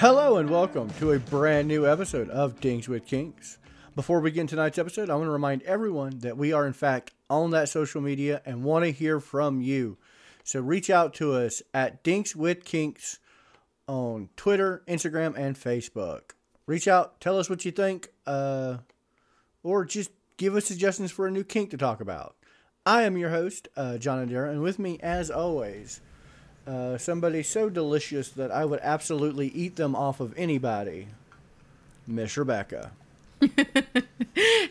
Hello and welcome to a brand new episode of Dinks with Kinks. Before we begin tonight's episode, I want to remind everyone that we are in fact on that social media and want to hear from you. So reach out to us at Dinks with Kinks on Twitter, Instagram, and Facebook. Reach out, tell us what you think, uh, or just give us suggestions for a new kink to talk about. I am your host, uh, John Adira, and with me, as always, uh, somebody so delicious that I would absolutely eat them off of anybody, Miss Rebecca.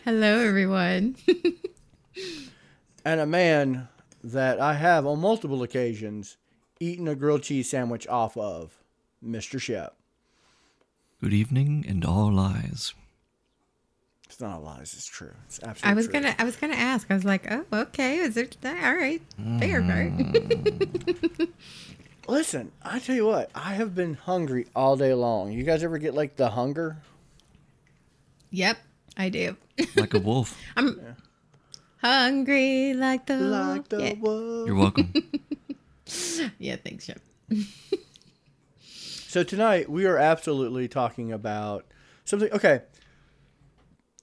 Hello, everyone. and a man that I have on multiple occasions eaten a grilled cheese sandwich off of, Mr. Shep. Good evening and all lies. It's not all lies. It's true. It's absolutely. I was true. gonna, I was gonna ask. I was like, oh, okay. Is it all right? Fair, right? Mm. Listen, I tell you what. I have been hungry all day long. You guys ever get like the hunger? yep, I do. Like a wolf. I'm hungry like the Like the yeah. wolf. You're welcome. yeah. Thanks, Shep. So tonight we are absolutely talking about something. Okay.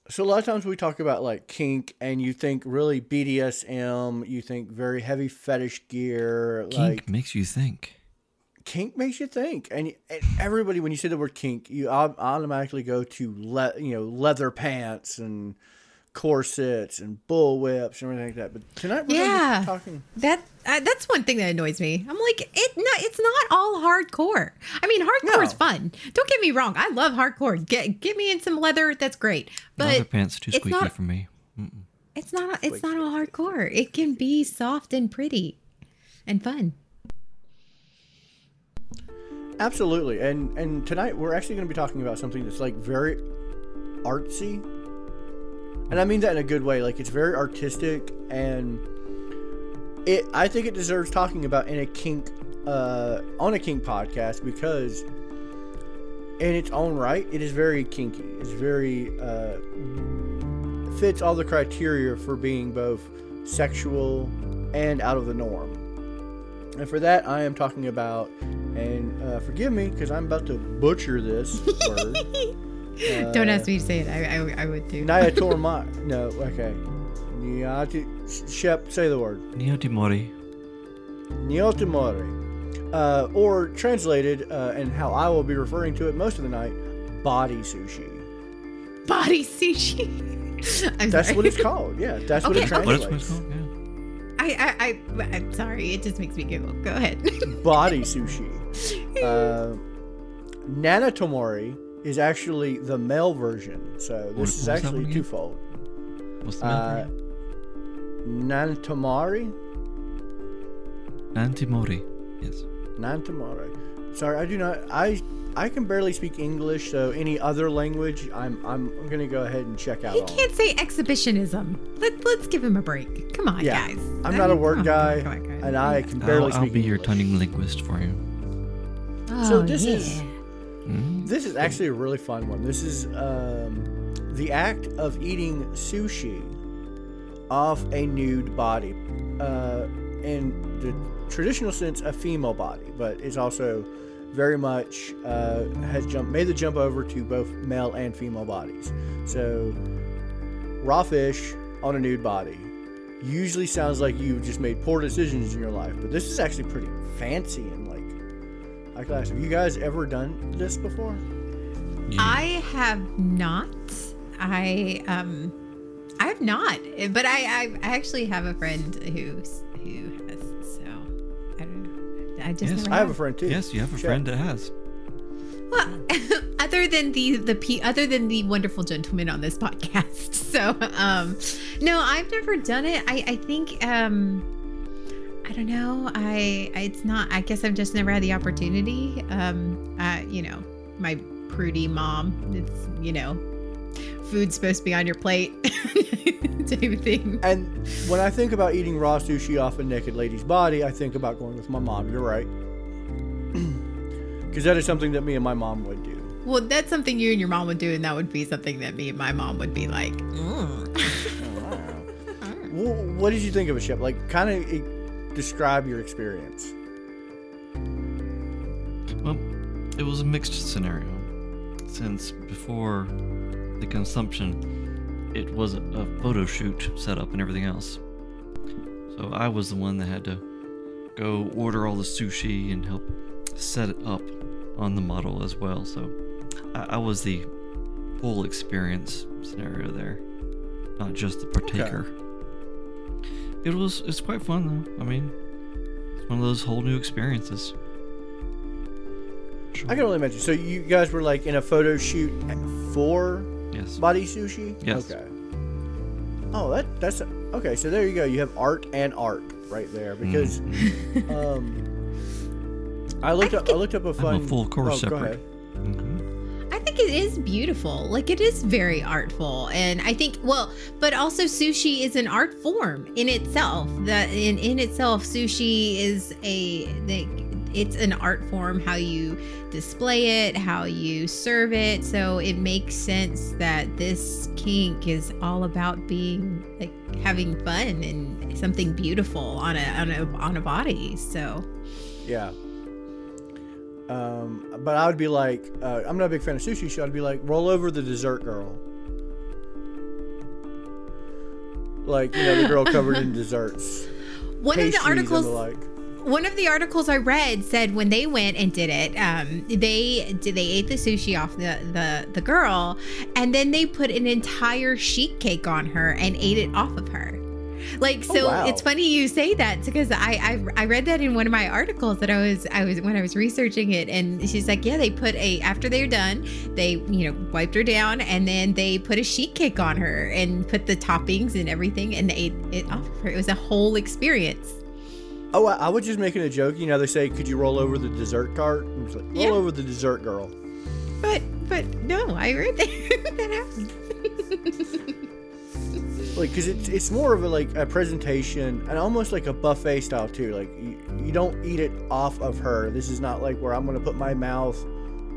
So a lot of times we talk about like kink, and you think really BDSM. You think very heavy fetish gear. Kink like makes you think. kink makes you think, and, and everybody when you say the word kink, you automatically go to le- you know leather pants and corsets and bull whips and everything like that. But tonight we're Yeah. gonna be talking. That uh, that's one thing that annoys me. I'm like, it no, it's not all hardcore. I mean, hardcore is fun. Don't get me wrong. I love hardcore. Get get me in some leather. That's great. But Leather pants too squeaky not- for me. Mm-mm. It's not. It's not all hardcore. It can be soft and pretty, and fun. Absolutely, and and tonight we're actually going to be talking about something that's like very artsy, and I mean that in a good way. Like it's very artistic, and it. I think it deserves talking about in a kink, uh, on a kink podcast because, in its own right, it is very kinky. It's very uh, fits all the criteria for being both sexual and out of the norm. And for that, I am talking about, and uh, forgive me because I'm about to butcher this word. Don't Uh, ask me to say it. I I, I would too. Nyatorma. No, okay. Nyati. Shep, say the word. Neotimori. Nyotimori. Uh, or translated, uh, and how I will be referring to it most of the night, body sushi. Body sushi. I'm That's sorry. what it's called. Yeah, that's what it Okay, okay. What translates. is what it's called? Yeah. I, I I I'm sorry. It just makes me giggle. Go ahead. body sushi. Uh, Nanatomori is actually the male version, so this is what was that actually one again? twofold. What's the Uh, number? Nanatomari? Nantimori. Yes. Nanatomari. Sorry, I do not. I I can barely speak English, so any other language, I'm I'm, I'm gonna go ahead and check out. he can't say exhibitionism. Let Let's give him a break. Come on, Yeah, guys. I'm I not a word guy, on, on. and I can barely I'll, I'll speak be your English. tongue linguist for you. So Oh, this is- This is actually a really fun one. This is um, the act of eating sushi off a nude body. Uh, in the traditional sense, a female body, but it's also very much uh, has jumped made the jump over to both male and female bodies. So raw fish on a nude body usually sounds like you've just made poor decisions in your life, but this is actually pretty fancy and like high class. Have you guys ever done this before? Yeah. I have not. I um, I have not. But I I, I actually have a friend who who has. So I don't know. I just Yes, I have a friend too. yes, you have a Shep. friend that has. Well, other than the the p other than the wonderful gentleman on this podcast. So, um, no, I've never done it. I I think um, I don't know. I it's not. I guess I've just never had the opportunity. Um, uh, you know, my prudy mom. It's you know, food's supposed to be on your plate, type of thing. And when I think about eating raw sushi off a naked lady's body, I think about going with my mom. You're right. Because that is something that me and my mom would do. Well, that's something you and your mom would do, and that would be something that me and my mom would be like. "Mm." Well, what did you think of a Shep? Like, kind of describe your experience. Well, it was a mixed scenario, since before the consumption, it was a, photo shoot set up and everything else. So I was the one that had to go order all the sushi and help set it up on the model as well. So I, I was the full experience scenario there, not just the partaker. It was it's quite fun though. I mean, it's one of those whole new experiences. I can only imagine. So you guys were like in a photo shoot for Yes. Body Sushi? Yes. Okay. Oh, that that's okay. So there you go. You have art and art right there because Mhm. um, I looked I up. think I looked up a I'm a full course oh, go separate. ahead. Think it is beautiful. Like it is very artful, and I think well, but also sushi is an art form in itself. That in in itself, sushi is a like it's an art form. How you display it, how you serve it. So it makes sense that this kink is all about being like having fun and something beautiful on a on a on a body. So Yeah. Um, but I would be like, uh, I'm not a big fan of sushi, so I'd be like, roll over the dessert girl. Like you know, the girl covered in desserts. one of the articles. the like. one of the articles I read said when they went and did it, um, they did they ate the sushi off the, the the girl, and then they put an entire sheet cake on her and ate it off of her. Like Oh, so, wow. it's funny you say that because I, I I read that in one of my articles that I was I was when I was researching it, and she's like, yeah, they put a after they're done, they you know wiped her down, and then they put a sheet cake on her and put the toppings and everything, and they ate it off of her. It was a whole experience. Oh, I, I was just making a joke. You know, they say, "Could you roll over the dessert cart?" And it's like, roll Yeah. over the dessert girl. But but no, I read that that happened. like because it's it's more of a like a presentation and almost like a buffet style too like you, you don't eat it off of her. This is not like where i'm gonna put my mouth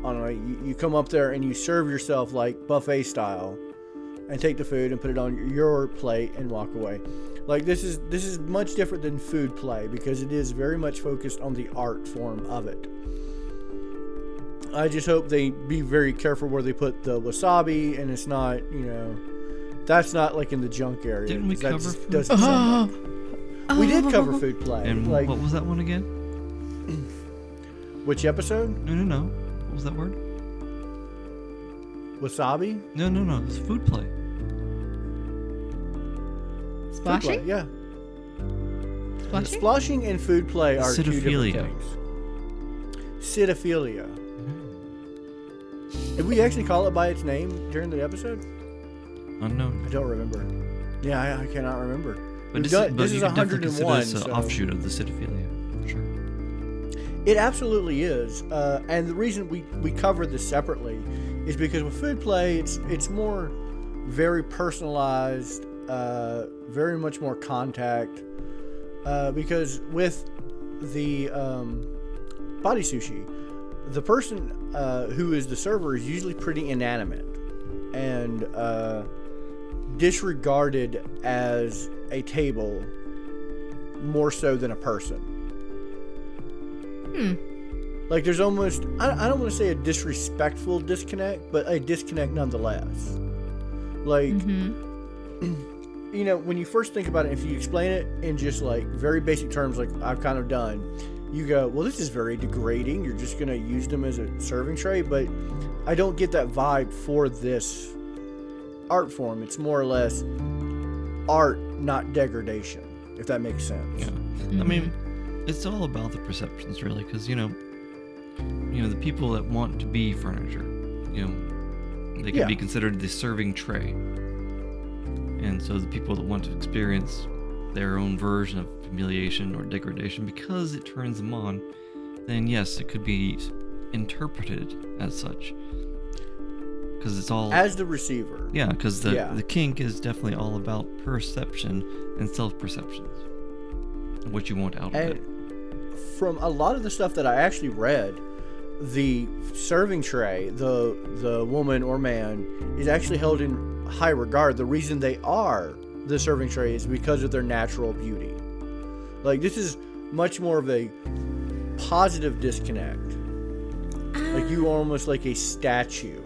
on it you, you come up there and you serve yourself like buffet style and take the food and put it on your plate and walk away. Like this is this is much different than food play because it is very much focused on the art form of it. I just hope they be very careful where they put the wasabi and it's not you know that's not like in the junk area. Didn't we 'cause that cover just food? doesn't sound ah. right. We did ah. cover Oh. food play. And like what was that one again? which episode? No, no, no. What was that word? Wasabi? No, no, no. It's food play. Food play, Yeah. Splashing? Splashing and food play are two different Sitophilia. things. Sitophilia. Mm-hmm. Did we actually call it by its name during the episode? Unknown. I don't remember. Yeah, I, I cannot remember. But this, done- is, but this is could definitely consider 101, this an so- offshoot of the sitophilia. For sure. It absolutely is, uh, and the reason we we cover this separately is because with food play, it's it's more very personalized, uh, very much more contact. Uh, because with the um, body sushi, the person uh, who is the server is usually pretty inanimate and uh, disregarded as a table more so than a person. Hmm. Like there's almost I, I don't want to say a disrespectful disconnect, but a disconnect nonetheless. Like Mm-hmm. you know, when you first think about it, if you explain it in just like very basic terms, like I've kind of done, you go, well, this is very degrading. You're just gonna use them as a serving tray, but I don't get that vibe for this art form. It's more or less art, not degradation. If that makes sense. Yeah. I mean, it's all about the perceptions, really, because you know, you know, the people that want to be furniture, you know, they can Yeah. be considered the serving tray, and so the people that want to experience their own version of humiliation or degradation because it turns them on, then yes, it could be interpreted as such. Because it's all As the receiver. yeah, because the Yeah. the kink is definitely all about perception and self perceptions, what you want out of it. from a lot of the stuff that I actually read, the serving tray, the the woman or man, is actually held in high regard. The reason they are the serving tray is because of their natural beauty. Like this is much more of a positive disconnect. Like you are almost like a statue.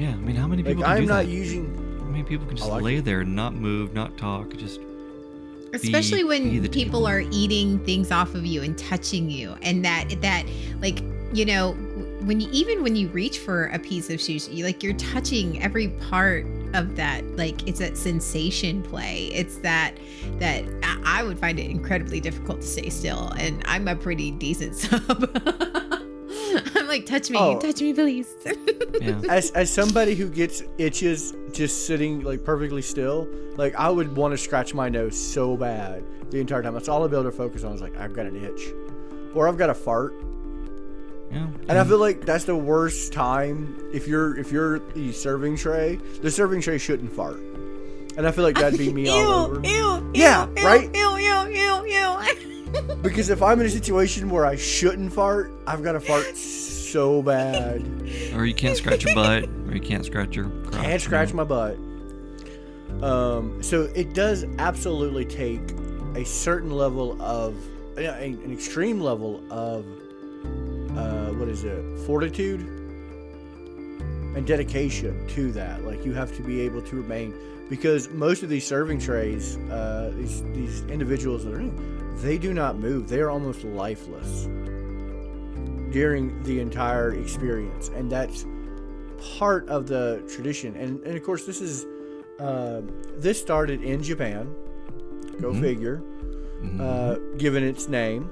Yeah, I mean, how many Like people can I'm do not that? using. How many people can just like lay it. there and not move, not talk, just especially be when the people table. are eating things off of you and touching you and that that like you know when you even when you reach for a piece of sushi like you're touching every part of that like it's that sensation play it's that that i, I would find it incredibly difficult to stay still and i'm a pretty decent sub i'm like touch me Oh. touch me please yeah. As as somebody who gets itches just sitting like perfectly still, like I would want to scratch my nose so bad the entire time. That's all I'd be able to focus on. Is like I've got an itch, or I've got a fart. yeah. And I feel like that's the worst time if you're if you're the serving tray. The serving tray shouldn't fart, and I feel like that'd be me all over. ew, Yeah, ew, right? Ew, ew, ew, ew. Because if I'm in a situation where I shouldn't fart, I've got to fart so bad. Or you can't scratch your butt, or you can't scratch your crotch. Can't scratch my butt. Um, so it does absolutely take a certain level of, uh, an extreme level of, uh, what is it, fortitude and dedication to that. Like you have to be able to remain, because most of these serving trays, uh, these these individuals that are in, they do not move. They are almost lifeless during the entire experience, and that's part of the tradition. And and of course, this is uh, this started in Japan. Go Mhm. figure. Mhm. Uh, given its name,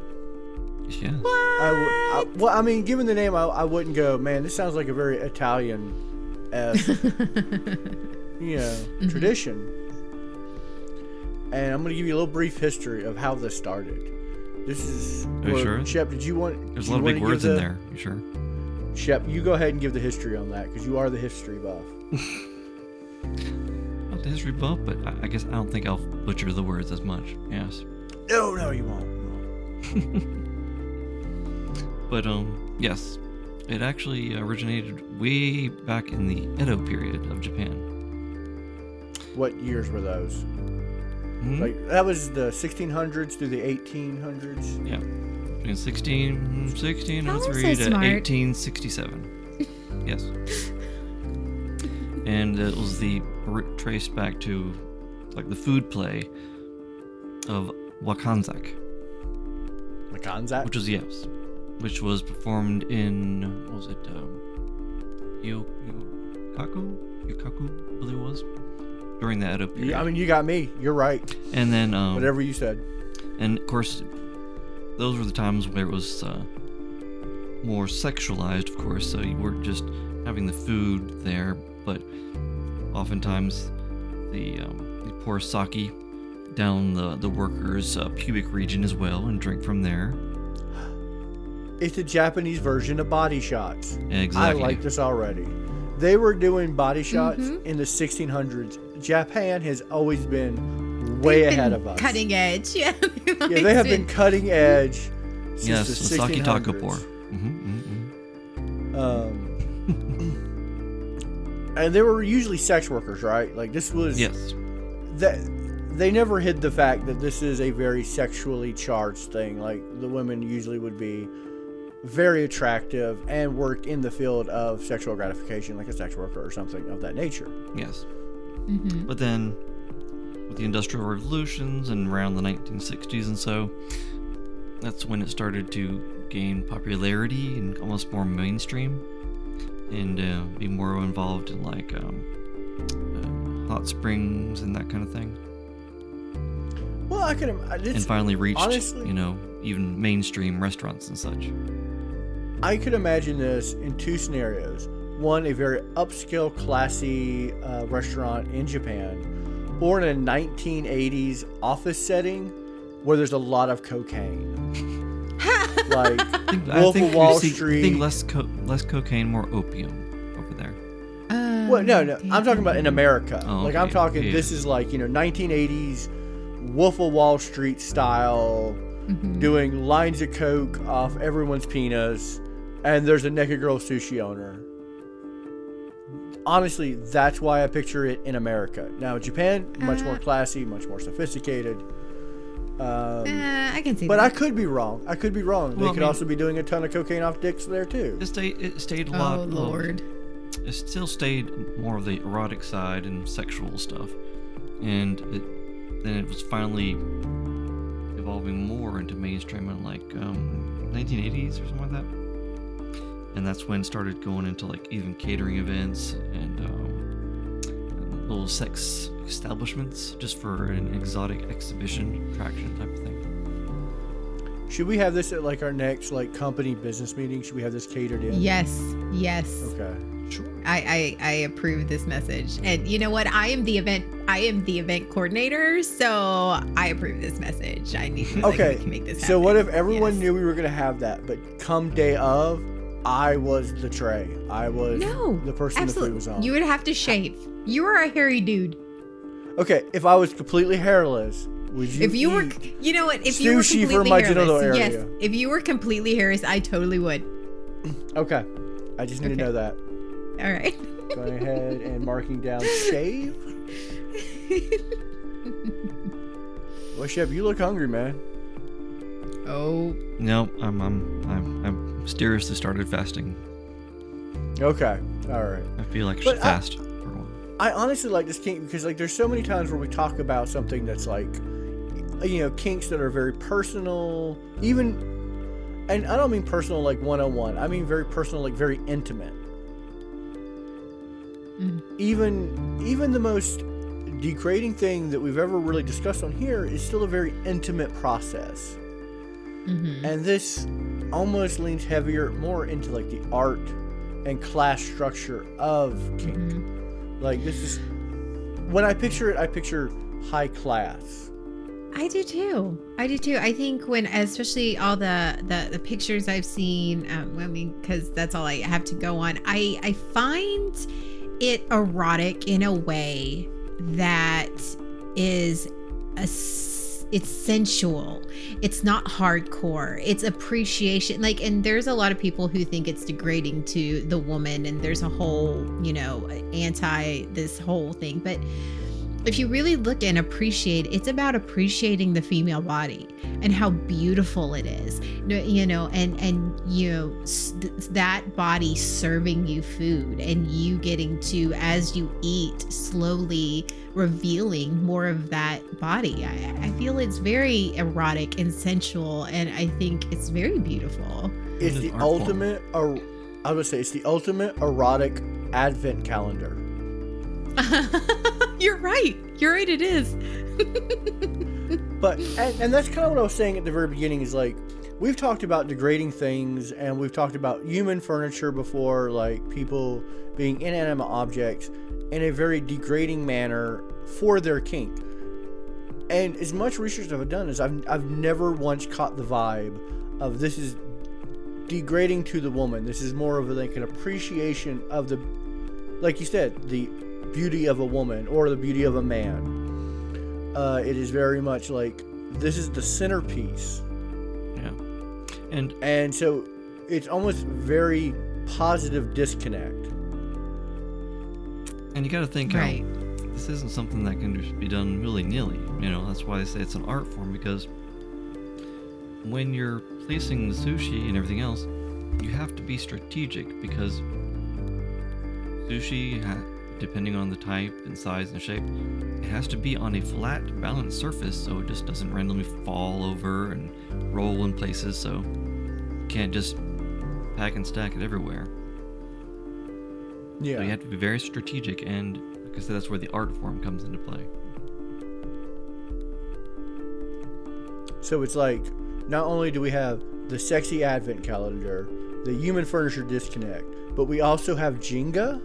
yeah. I w- I, well, I mean, given the name, I, I wouldn't go. Man, this sounds like a very Italian, esque, you know, tradition. And I'm going to give you a little brief history of how this started. This is. Are you well, sure? Shep, did you want? There's a lot of big words give in the- there. You sure? Shep, you go ahead and give the history on that because you are the history buff. Not the history buff, but I, I guess I don't think I'll butcher the words as much. Yes. No, no. You won't. But um, yes, it actually originated way back in the Edo period of Japan. What years were those? Hmm? Like that was the 1600s through the 1800s. Yeah, between 16, 1603 so to smart. 1867. yes. And it was the traced back to like the food play of Wakanzak, Wakanzak? which was yes, which was performed in what was it? Um, Yo- Yokaku, Yokaku, I believe it was during the Edo period. Yeah, I mean, you got me. You're right. and then um, Whatever you said. and of course, those were the times where it was uh, more sexualized, of course. So you weren't just having the food there, but oftentimes the um, you pour sake down the the workers' uh, pubic region as well and drink from there. It's a Japanese version of body shots. Exactly. I like this already. They were doing body shots Mhm. in the 1600s. Japan has always been way They've ahead been of us. Cutting edge. Yeah. Yeah, they have been cutting edge since yes, the the sake 1600s. takapor. Mm-hmm, mm-hmm. Um, and they were usually sex workers, right? Like this was Yes. that they never hid the fact that this is a very sexually charged thing. Like the women usually would be very attractive and work in the field of sexual gratification, like a sex worker or something of that nature. Yes. Mhm. But then, with the Industrial Revolutions and around the 1960s and so, that's when it started to gain popularity and almost more mainstream, and uh, be more involved in like um, uh, hot springs and that kind of thing. Well, I can. im- and finally reached, honestly- you know, even mainstream restaurants and such. I could imagine this in two scenarios. One, a very upscale, classy uh, restaurant in Japan, or in a 1980s office setting where there's a lot of cocaine. like I think, Wolf I of Wall see- Street. think less co- less cocaine, more opium over there. Well, no, no. Um, I'm talking about in America. Oh, like I'm talking. yeah. This is like you know 1980s Wolf of Wall Street style, Mhm. doing lines of coke off everyone's penis, and there's a naked girl sushi owner. Honestly, that's why I picture it in America. Now, Japan, much more Uh, classy, much more sophisticated. Um, Uh, I can see but that. I could be wrong. I could be wrong. Well, they I could mean- also be doing a ton of cocaine off dicks there too. It stayed. It stayed a lot. oh of- lord. it still stayed more of the erotic side and sexual stuff, and it, then it was finally evolving more into mainstream in like um, 1980s or something like that. And that's when started going into like even catering events and um, little sex establishments just for an exotic exhibition attraction type of thing. Should we have this at like our next like company business meeting? Should we have this catered in? Yes, yes. Okay. Sure. I, I I approve this message. And you know what? I am the event I am the event coordinator, so I approve this message. I need like, Okay. we make this happen. So what if everyone Yes. knew we were gonna have that, but come day of, I was the tray. I was No, the person the food was on. You would have to shave. You are a hairy dude. okay, if I was completely hairless, would you? if you were you know what? If you were sushi for completely my hairless, genital yes. If you were completely hairless, I totally would. Okay, I just need to know that. All right. Going ahead and marking down shave. Well, Shep, you look hungry, man. oh, No, I'm I'm I'm, I'm mysteriously started fasting. Okay, all right. I feel like I But should I- fast for a while. I honestly like this kink because like there's so many times where we talk about something that's like you know kinks that are very personal, even and I don't mean personal like 101. I mean very personal like very intimate. Mhm. Even even the most degrading thing that we've ever really discussed on here is still a very intimate process. Mhm. And this almost leans heavier more into like the art and class structure of kink. Mhm. Like this is when I picture it, I picture high class. I do too. I do too. I think when, especially all the the, the pictures I've seen, um, I mean, because that's all I have to go on. I I find it erotic in a way that is a it's sensual. It's not hardcore. It's appreciation. Like, and there's a lot of people who think it's degrading to the woman, and there's a whole, you know, anti this whole thing, but if you really look and appreciate it's about appreciating the female body and how beautiful it is you know and and you know that body serving you food and you getting to as you eat slowly revealing more of that body i, I feel it's very erotic and sensual and i think it's very beautiful It's is the art ultimate. Er, I would say it's the ultimate erotic advent calendar. you're right you're right it is But and, and that's kind of what I was saying at the very beginning is like we've talked about degrading things and we've talked about human furniture before, like people being inanimate objects in a very degrading manner for their kink. And as much research as I've done is I've I've never once caught the vibe of this is degrading to the woman. This is more of like an appreciation of the like you said, the beauty of a woman or the beauty of a man. Uh, it is very much like this is the centerpiece, Yeah. And and so it's almost very positive disconnect. and you got to think how right this isn't something that can just be done willy nilly. You know, that's why they say it's an art form because when you're placing the sushi and everything else, you have to be strategic because sushi, ha- depending on the type and size and shape, it has to be on a flat, balanced surface so it just doesn't randomly fall over and roll in places. So you can't just pack and stack it everywhere. Yeah. So you have to be very strategic, and like I said, that's where the art form comes into play. So it's like not only do we have the sexy advent calendar, the human furniture disconnect, but we also have Jenga.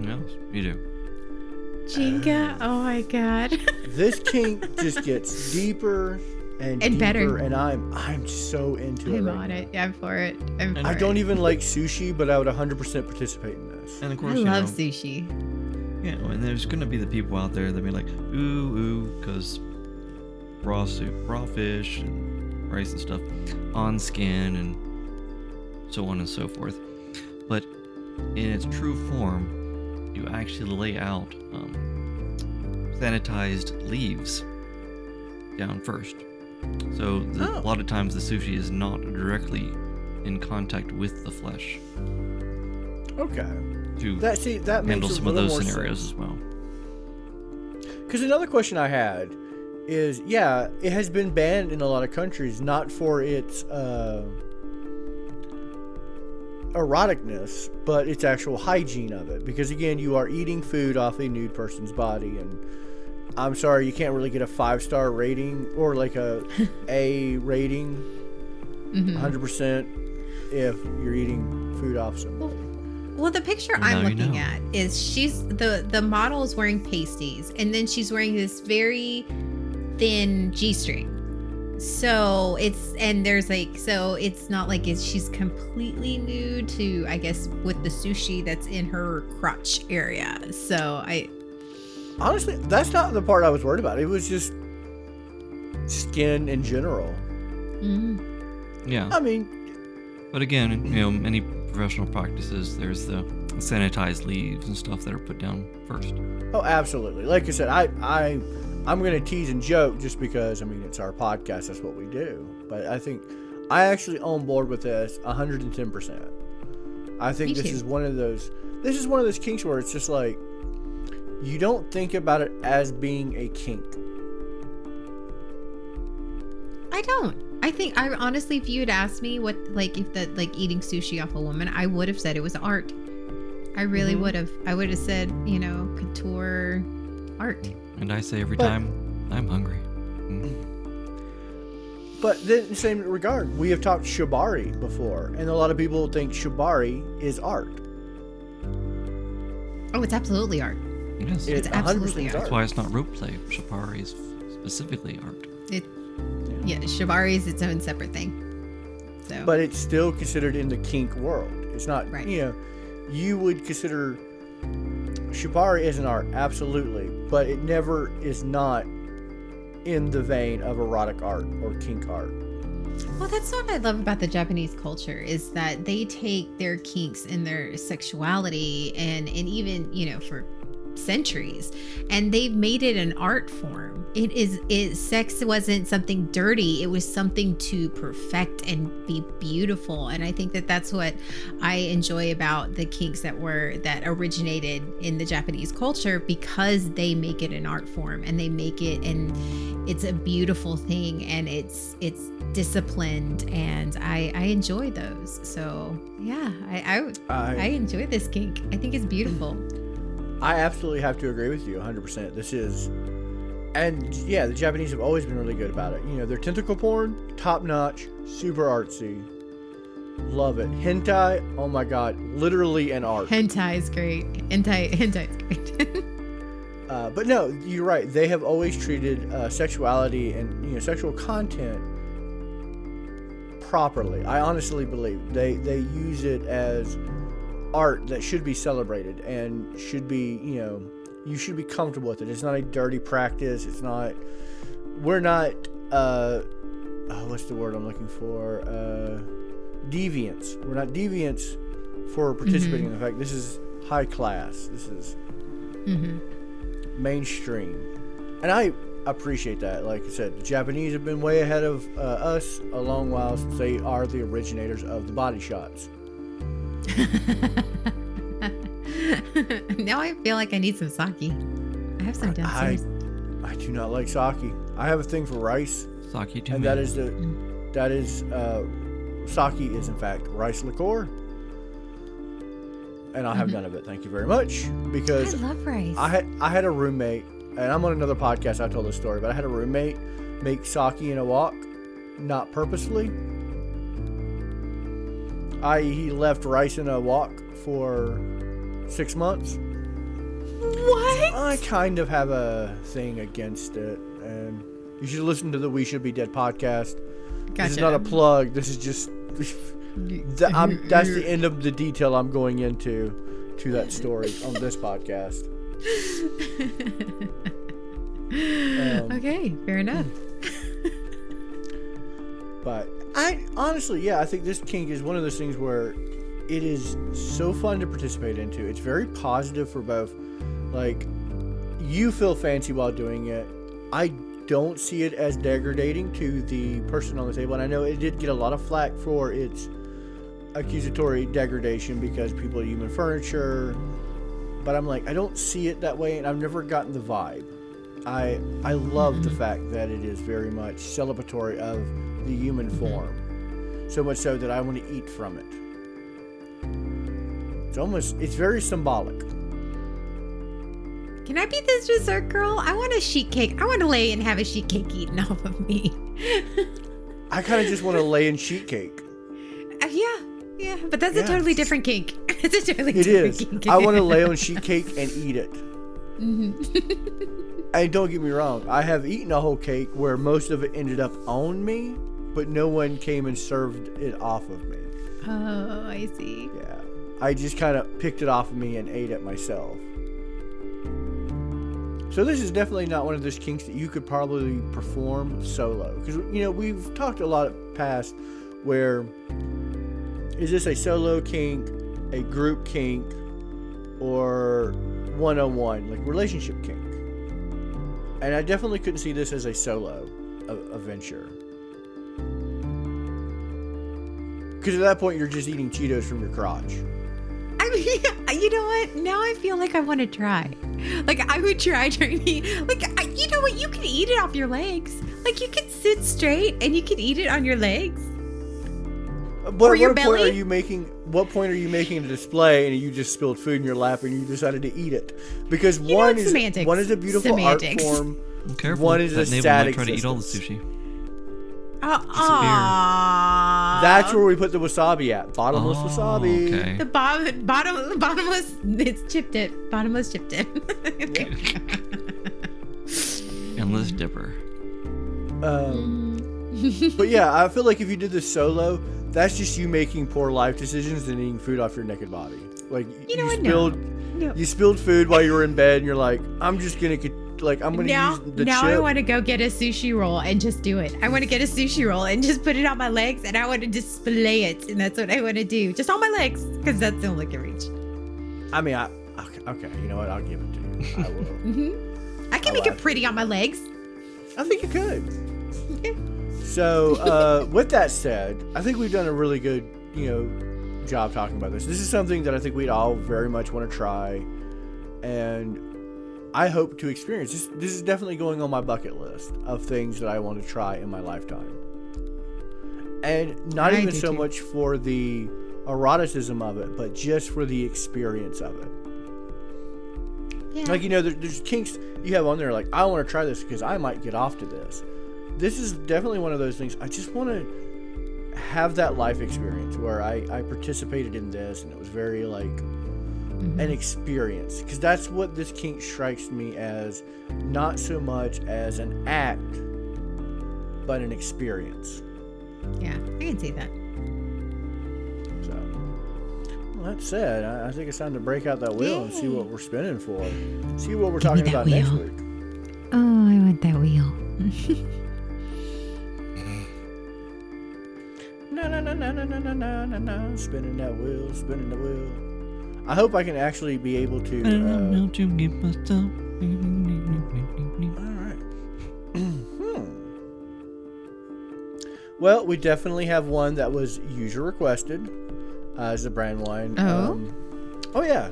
Yes, you do. Jenga. Uh, oh my god. This kink just gets deeper and, And better. and I'm I'm so into it. I'm right on now. it. I'm for it. I'm for I don't it. even like sushi, but I would 100% participate in this. And of course, I you love know, sushi. yeah, and there's gonna be the people out there that be like, ooh, ooh, because raw soup, raw fish, and rice and stuff on skin, and so on and so forth. But in its true form, you actually lay out um, sanitized leaves down first. So the, Oh. a lot of times the sushi is not directly in contact with the flesh Okay. to That see that handle some of those scenarios sense. as well. Because another question I had is, yeah, it has been banned in a lot of countries, not for its uh, eroticness, but its actual hygiene of it. Because again, you are eating food off a nude person's body, and I'm sorry, you can't really get a five star rating or like a A rating, Mhm. 100 percent, if you're eating food off some. Well, well, the picture Well, I'm now you looking know. at is she's the the model is wearing pasties, and then she's wearing this very thin g-string. So it's and there's like so it's not like it's she's completely nude to I guess with the sushi that's in her crotch area. So I Honestly, that's not the part I was worried about. It was just skin in general. mm, Yeah. I mean, But again, you know, many professional practices, there's the sanitized leaves and stuff that are put down first. Oh, absolutely. Like I said, I, I, I'm going to tease and joke just because I mean it's our podcast. That's what we do. But I think I actually on board with this 110. percent I think Me this too. is one of those. This is one of those kinks where it's just like you don't think about it as being a kink. I don't. I think I honestly, if you had asked me what like if the like eating sushi off a woman, I would have said it was art. I really Mhm. would have. I would have said, you know, couture art. And I say every But- time, I'm hungry. Mm. But then, in the same regard, we have talked shibari before, and a lot of people think shibari is art. Oh, it's absolutely art. It is. It's It's absolutely art. That's why it's not rope play. Shibari is specifically art. It, yeah, shibari is its own separate thing. So, but it's still considered in the kink world. It's not, Right. you know, you would consider shibari as an art, absolutely, but it never is not in the vein of erotic art or kink art. well, that's what I love about the Japanese culture is that they take their kinks and their sexuality and and even you know for centuries and they've made it an art form. It is it sex wasn't something dirty it was something to perfect and be beautiful and i think that that's what i enjoy about the kinks that were that originated in the japanese culture because they make it an art form and they make it and it's a beautiful thing and it's it's disciplined and i i enjoy those. So yeah i i, I I, enjoy this kink. I think it's beautiful I absolutely have to agree with you 100%. This is, and yeah, the Japanese have always been really good about it. You know, their tentacle porn, top notch, super artsy. Love it. Hentai, oh my god, literally an art. hentai is great hentai hentai is great Uh, but no, you're right. They have always treated uh, sexuality and you know sexual content properly. I honestly believe they they use it as art that should be celebrated and should be you know you should be comfortable with it. It's not a dirty practice. It's not. We're not. Uh, oh, what's the word I'm looking for? Uh, deviants. We're not deviants for participating in the fact. This is high class. This is hmm mainstream. And I appreciate that. Like I said, the Japanese have been way ahead of uh, us a long while since they are the originators of the body shots. now I feel like I need some sake. I have some I, downstairs. I do not like sake. I have a thing for rice, Sake to and me. that is the that is uh, sake is in fact rice liqueur. And I'll have Mhm. none of it. Thank you very much. Because I love rice. I had I had a roommate, and I'm on another podcast. I told this story, but I had a roommate make sake in a wok, not purposely. I he left rice in a wok for six months. what? I kind of have a thing against it, and you should listen to the We Should Be Dead podcast. This is not a plug. This is just. That's the end of the detail I'm going into to that story on this podcast. Um, okay, fair enough. But I honestly, yeah, I think this kink is one of those things where it is so fun to participate into. It's very positive for both. Like, you feel fancy while doing it. I don't see it as degrading to the person on the table. And I know it did get a lot of flack for its accusatory degradation because people are human furniture. But I'm like, I don't see it that way, and I've never gotten the vibe. I I love the fact that it is very much celebratory of the human form, so much so that I want to eat from it. It's almost it's very symbolic. Can I be this dessert girl? I want a sheet cake. I want to lay and have a sheet cake eaten off of me. I kind of just want to lay in sheet cake. Uh, yeah, yeah, but that's Yeah. a totally different cake. It's a totally It different is. cake. I want to lay on sheet cake and eat it. and don't get me wrong, I have eaten a whole cake where most of it ended up on me, but no one came and served it off of me. Oh, I see. Yeah. I just kind of picked it off of me and ate it myself. So this is definitely not one of those kinks that you could probably perform solo. Because, you know, we've talked a lot past where is this a solo kink, a group kink, or one-on-one, like relationship kink? And I definitely couldn't see this as a solo a- adventure. Because at that point, you're just eating Cheetos from your crotch. I mean, you know what? Now I feel like I want to try. Like I would try trying to eat. Like I, you know what? You can eat it off your legs. Like you can sit straight and you can eat it on your legs. What, Or your what point are you making? What point are you making a display and you just spilled food in your lap and you decided to eat it? Because know, one it's is semantics. one is a beautiful Semantics. art form. Careful. One is that a navel sad might try to eat all the sushi. Oh, Disappear. That's where we put the wasabi at. Bottomless Oh, wasabi. okay. the bottom, bottom, bottomless. It's chipped it. Bottomless chipped it. Endless dipper. Um, but yeah, I feel like if you did this solo, that's just you making poor life decisions and eating food off your naked body. Like You know what? No. spilled, No. you spilled food while you were in bed, and you're like, I'm just gonna get like I'm gonna now, use the now chip. I want to go get a sushi roll and just do it. I want to get a sushi roll and just put it on my legs, and I want to display it, and that's what I want to do, just on my legs, because that's the only I can reach. I mean, I okay, okay, you know what? I'll give it to you. I will. mm-hmm. I can I make it pretty on my legs. I think you could. So, uh, with that said, I think we've done a really good, you know, job talking about this. This is something that I think we'd all very much want to try, and I hope to experience. This, this is definitely going on my bucket list of things that I want to try in my lifetime, and not I even so too. much for the eroticism of it, but just for the experience of it. Yeah. Like you know, there, there's kinks you have on there. Like I want to try this because I might get off to this. This is definitely one of those things. I just want to have that life experience where I I participated in this and it was very like Mm-hmm. an experience because that's what this kink strikes me as. Not so much as an act, but an experience. yeah, I can see that. So. Well, that said, I, I think it's time to break out that wheel and see what we're spinning for. See what we're Give talking about next week. Oh, I want that wheel. Na na na na na na na na na. Spinning that wheel, spinning the wheel. I hope I can actually be able to. I don't Uh, know to give myself. all right. Hmm. Well, we definitely have one that was user requested uh, as a brand wine. Oh? Um, oh yeah.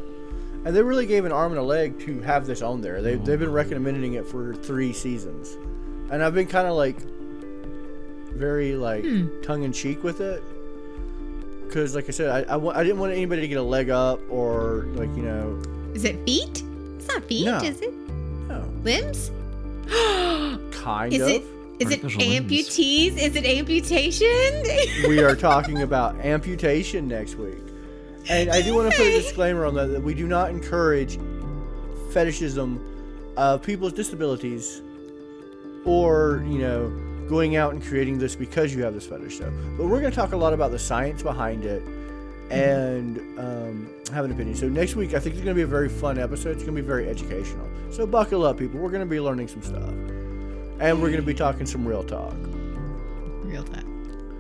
And they really gave an arm and a leg to have this on there. They, they've been recommending it for three seasons, and I've been kind of like very like Hmm. tongue in cheek with it. Because, like I said, I, I, I didn't want anybody to get a leg up or like you know, Is it feet? It's not feet, No. is it? no, Limbs? kind Is of. it? Is it Artificial limbs. amputees? Is it amputation? we are talking about amputation next week. And I do want to put a disclaimer on that that we do not encourage fetishism of people's disabilities or, you know, going out and creating this because you have this fetish. So, but we're going to talk a lot about the science behind it and um, have an opinion. So next week, I think it's going to be a very fun episode. It's going to be very educational. So buckle up, people. We're going to be learning some stuff. And we're going to be talking some real talk. Real talk.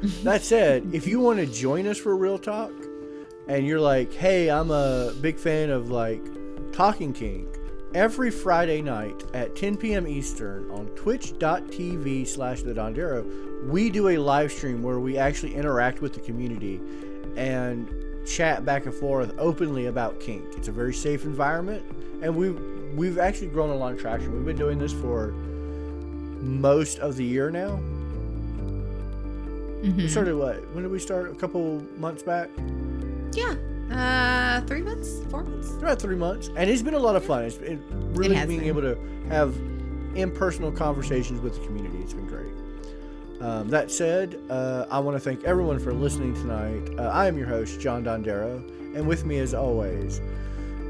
That said, if you want to join us for Real Talk and you're like, hey, I'm a big fan of like Talking Kink every Friday night at 10 p.m. Eastern on twitch.tv slash the Dondero, we do a live stream where we actually interact with the community and chat back and forth openly about kink. It's a very safe environment, and we've we've actually grown a lot of traction. We've been doing this for most of the year now. Mm-hmm. We started what? When did we start? A couple months back. Yeah. Uh, three months, four months. About three months, and it's been a lot of fun. It's it really has being been. able to have impersonal conversations with the community. It's been great. Um, that said, uh, I want to thank everyone for listening tonight. Uh, I am your host, John Dondero, and with me, as always,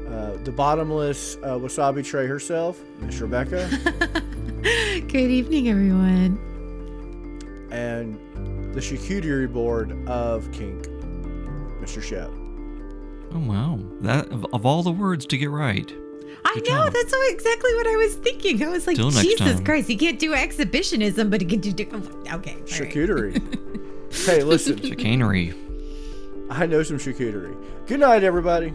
uh, the bottomless uh, wasabi tray herself, Miss Rebecca, Good evening, everyone. and the charcuterie board of kink, Mr. Shep. Oh wow! That of, of all the words to get right. I Good know job. that's exactly what I was thinking. I was like, Till next Jesus time. Christ, he can't do exhibitionism, but he can do. do okay, all right. Charcuterie. hey, listen, Chicanery. I know some charcuterie. Good night, everybody.